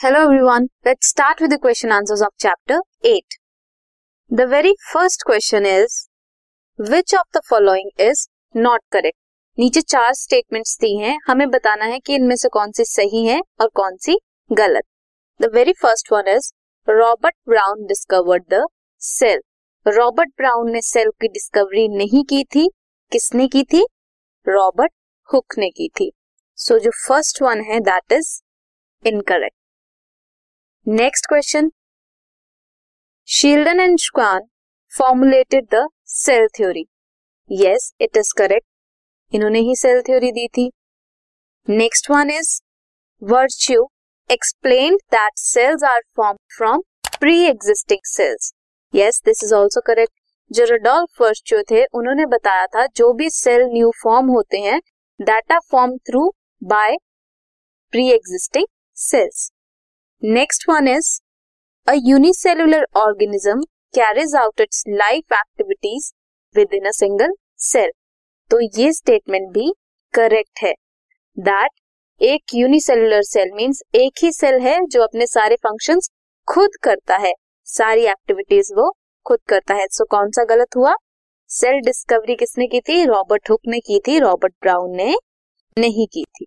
Hello everyone. Let's start with the question answers of chapter 8. The very first question is which of the following is not correct? नीचे चार statements दी हैं. हमें बताना है कि इनमें से कौन सी सही है और कौन सी गलत. The very first one is Robert Brown discovered the cell Robert Brown ने सेल की डिस्कवरी नहीं की थी. किसने की थी? रॉबर्ट हुक ने की थी. सो so, जो फ़र्स्ट वन है that is incorrect next question Schleiden and Schwann formulated the cell theory yes it is correct इन्होंने ही सेल थ्योरी दी थी. Next one is Virchow explain that cells are form from pre existing cells yes this is also correct जो Rudolf Virchow थे, उन्होंने बताया था, जो भी सेल न्यू फॉर्म होते हैं that are form through by pre existing cells next one is a unicellular organism carries out its life activities within a single cell तो ये स्टेटमेंट भी करेक्ट है दैट एक यूनिसेलुलर सेल मींस एक ही cell है जो अपने सारे फ़ंक्शंस खुद करता है। सारी एक्टिविटीज़ वो खुद करता है। सो so, कौन सा गलत हुआ? सेल डिस्कवरी किसने की थी? रॉबर्ट हुक ने की थी। रॉबर्ट ब्राउन ने नहीं की थी।